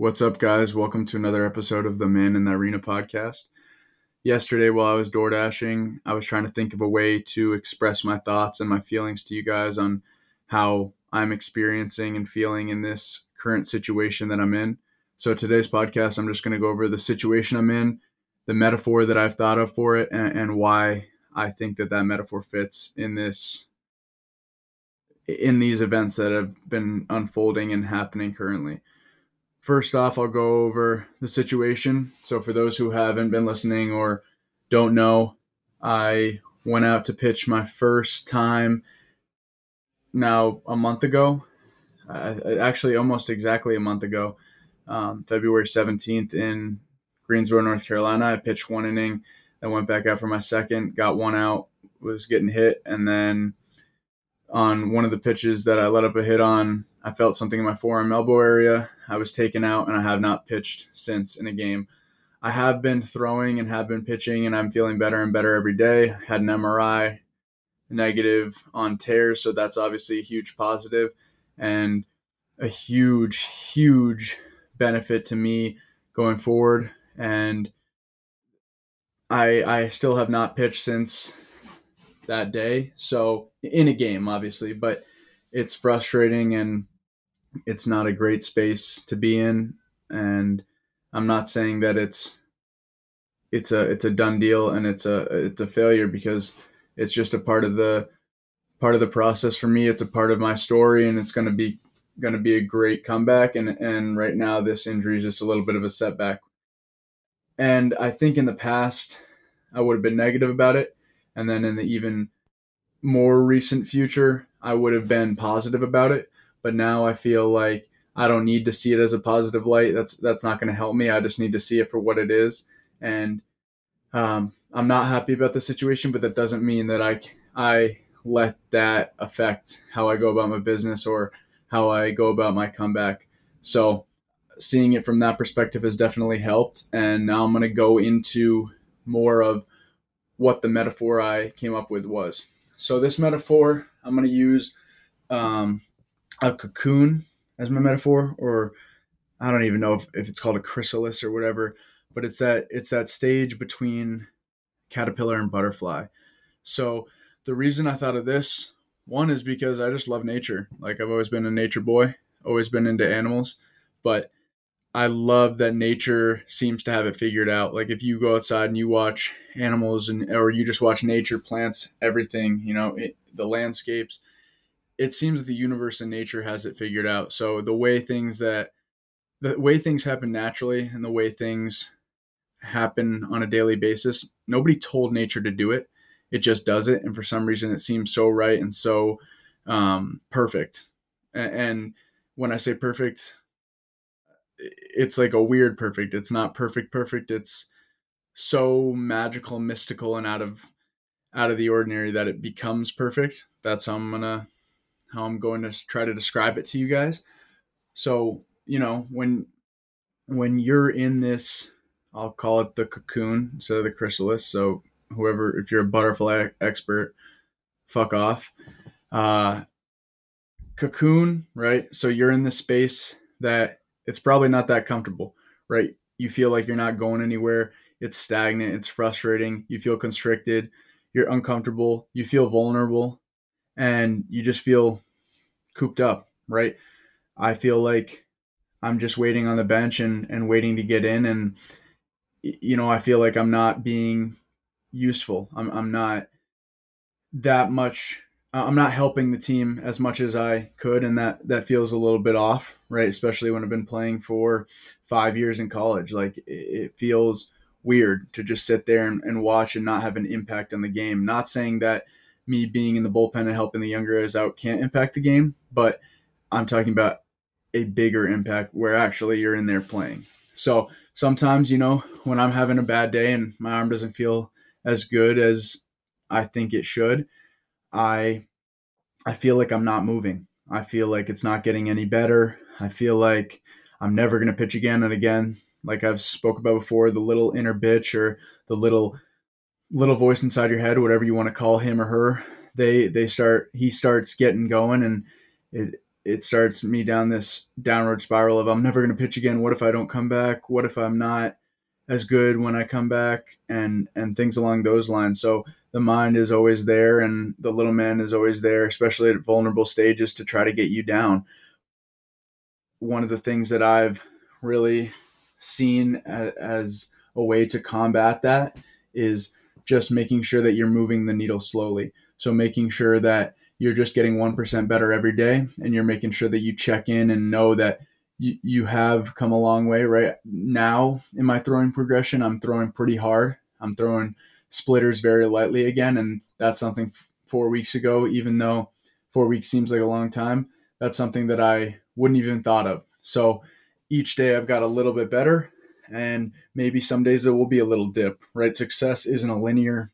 What's up, guys? Welcome to another episode of the Man in the Arena podcast. Yesterday, while I was door dashing, I was trying to think of a way to express my thoughts and my feelings to you guys on how I'm experiencing and feeling in this current situation that I'm in. So, today's podcast, I'm just going to go over the situation I'm in, the metaphor that I've thought of for it, and, and why I think that that metaphor fits in this in these events that have been unfolding and happening currently. First off, I'll go over the situation. So, for those who haven't been listening or don't know, I went out to pitch my first time now a month ago. Uh, actually, almost exactly a month ago, um, February 17th in Greensboro, North Carolina. I pitched one inning, then went back out for my second, got one out, was getting hit, and then on one of the pitches that I let up a hit on, I felt something in my forearm elbow area. I was taken out and I have not pitched since in a game. I have been throwing and have been pitching and I'm feeling better and better every day. Had an MRI negative on tears, so that's obviously a huge positive and a huge, huge benefit to me going forward. And I I still have not pitched since that day. So in a game, obviously, but it's frustrating and it's not a great space to be in. And I'm not saying that it's it's a it's a done deal and it's a it's a failure because it's just a part of the part of the process for me. It's a part of my story and it's gonna be gonna be a great comeback and and right now this injury is just a little bit of a setback. And I think in the past I would have been negative about it. And then in the even more recent future, I would have been positive about it. But now I feel like I don't need to see it as a positive light. That's that's not going to help me. I just need to see it for what it is. And um, I'm not happy about the situation, but that doesn't mean that I I let that affect how I go about my business or how I go about my comeback. So seeing it from that perspective has definitely helped. And now I'm going to go into more of what the metaphor I came up with was. So this metaphor, I'm going to use um, a cocoon as my metaphor, or I don't even know if, if it's called a chrysalis or whatever, but it's that it's that stage between caterpillar and butterfly. So the reason I thought of this one is because I just love nature. Like I've always been a nature boy, always been into animals, but I love that nature seems to have it figured out. Like if you go outside and you watch animals and or you just watch nature, plants, everything, you know, it, the landscapes, it seems that the universe and nature has it figured out. So the way things that the way things happen naturally and the way things happen on a daily basis, nobody told nature to do it. It just does it, and for some reason, it seems so right and so um, perfect. And, and when I say perfect, it's like a weird perfect. It's not perfect perfect. It's so magical, mystical, and out of out of the ordinary that it becomes perfect. That's how I'm gonna how I'm going to try to describe it to you guys. So you know when when you're in this, I'll call it the cocoon instead of the chrysalis. So whoever, if you're a butterfly expert, fuck off. Uh, cocoon, right? So you're in this space that it's probably not that comfortable, right? You feel like you're not going anywhere. It's stagnant. It's frustrating. You feel constricted. You're uncomfortable. You feel vulnerable. And you just feel cooped up, right? I feel like I'm just waiting on the bench and, and waiting to get in. And, you know, I feel like I'm not being useful. I'm, I'm not that much I'm not helping the team as much as I could, and that that feels a little bit off, right? Especially when I've been playing for five years in college. Like it feels weird to just sit there and, and watch and not have an impact on the game. Not saying that me being in the bullpen and helping the younger guys out can't impact the game, but I'm talking about a bigger impact where actually you're in there playing. So sometimes, you know, when I'm having a bad day and my arm doesn't feel as good as I think it should, I I feel like I'm not moving. I feel like it's not getting any better. I feel like I'm never going to pitch again and again. Like I've spoke about before, the little inner bitch or the little little voice inside your head, whatever you want to call him or her, they they start he starts getting going and it it starts me down this downward spiral of I'm never going to pitch again. What if I don't come back? What if I'm not as good when I come back? And and things along those lines. So the mind is always there, and the little man is always there, especially at vulnerable stages, to try to get you down. One of the things that I've really seen as a way to combat that is just making sure that you're moving the needle slowly. So making sure that you're just getting 1% better every day and you're making sure that you check in and know that you, you have come a long way right? Now in my throwing progression? I'm throwing pretty hard. I'm throwing splitters very lightly again and that's something f- four weeks ago even though four weeks seems like a long time that's something that i wouldn't even thought of. So each day i've got a little bit better and maybe some days there will be a little dip right success isn't a linear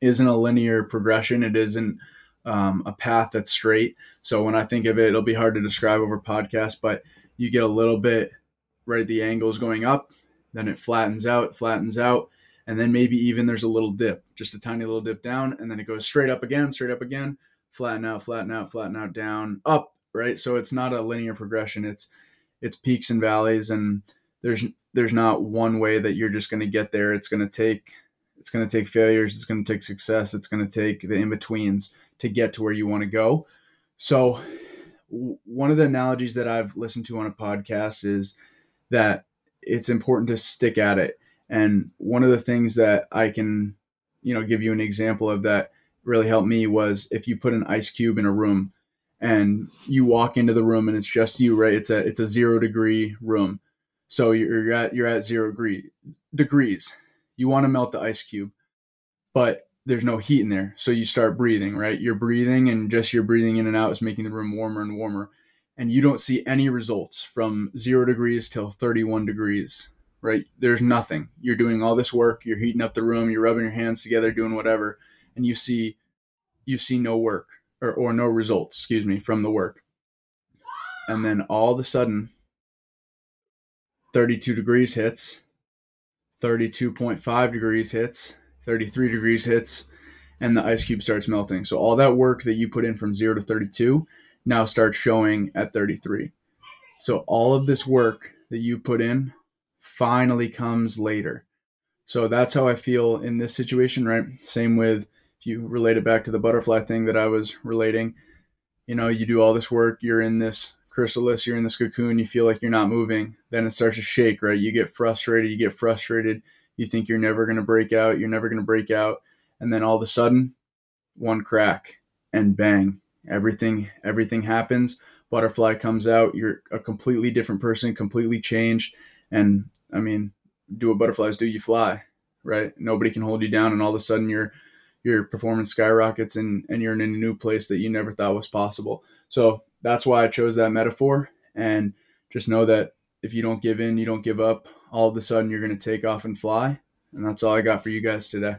isn't a linear progression it isn't um, a path that's straight. So when I think of it, it'll be hard to describe over podcast, but you get a little bit right the angles going up, then it flattens out, flattens out, and then maybe even there's a little dip, just a tiny little dip down, and then it goes straight up again, straight up again, flatten out, flatten out, flatten out, down, up, right? So it's not a linear progression. It's it's peaks and valleys, and there's there's not one way that you're just going to get there. It's going to take it's going to take failures. It's going to take success. It's going to take the in betweens to get to where you want to go. So, one of the analogies that I've listened to on a podcast is that it's important to stick at it. And one of the things that I can, you know, give you an example of that really helped me was if you put an ice cube in a room and you walk into the room and it's just you, right? It's a it's a zero degree room. So you're at you're at zero degree degrees. You want to melt the ice cube, but there's no heat in there. So you start breathing, right? You're breathing and just your breathing in and out is making the room warmer and warmer. And you don't see any results from zero degrees till 31 degrees, right? There's nothing. You're doing all this work, you're heating up the room, you're rubbing your hands together, doing whatever, and you see you see no work or, or no results, excuse me, from the work. And then all of a sudden 32 degrees hits, 32.5 degrees hits, 33 degrees hits, and the ice cube starts melting. So all that work that you put in from 0 to 32 now starts showing at 33. So all of this work that you put in finally comes later. So that's how I feel in this situation, right? Same with if you relate it back to the butterfly thing that I was relating. You know, you do all this work, you're in this chrysalis, you're in this cocoon, you feel like you're not moving. Then it starts to shake, right? You get frustrated, you get frustrated you think you're never going to break out, you're never going to break out, and then all of a sudden, one crack and bang, everything everything happens. Butterfly comes out, you're a completely different person, completely changed, and I mean, do what butterflies do, you fly, right? Nobody can hold you down, and all of a sudden your your performance skyrockets and, and you're in a new place that you never thought was possible. So that's why I chose that metaphor. And just know that if you don't give in, you don't give up, all of a sudden you're going to take off and fly. And that's all I got for you guys today.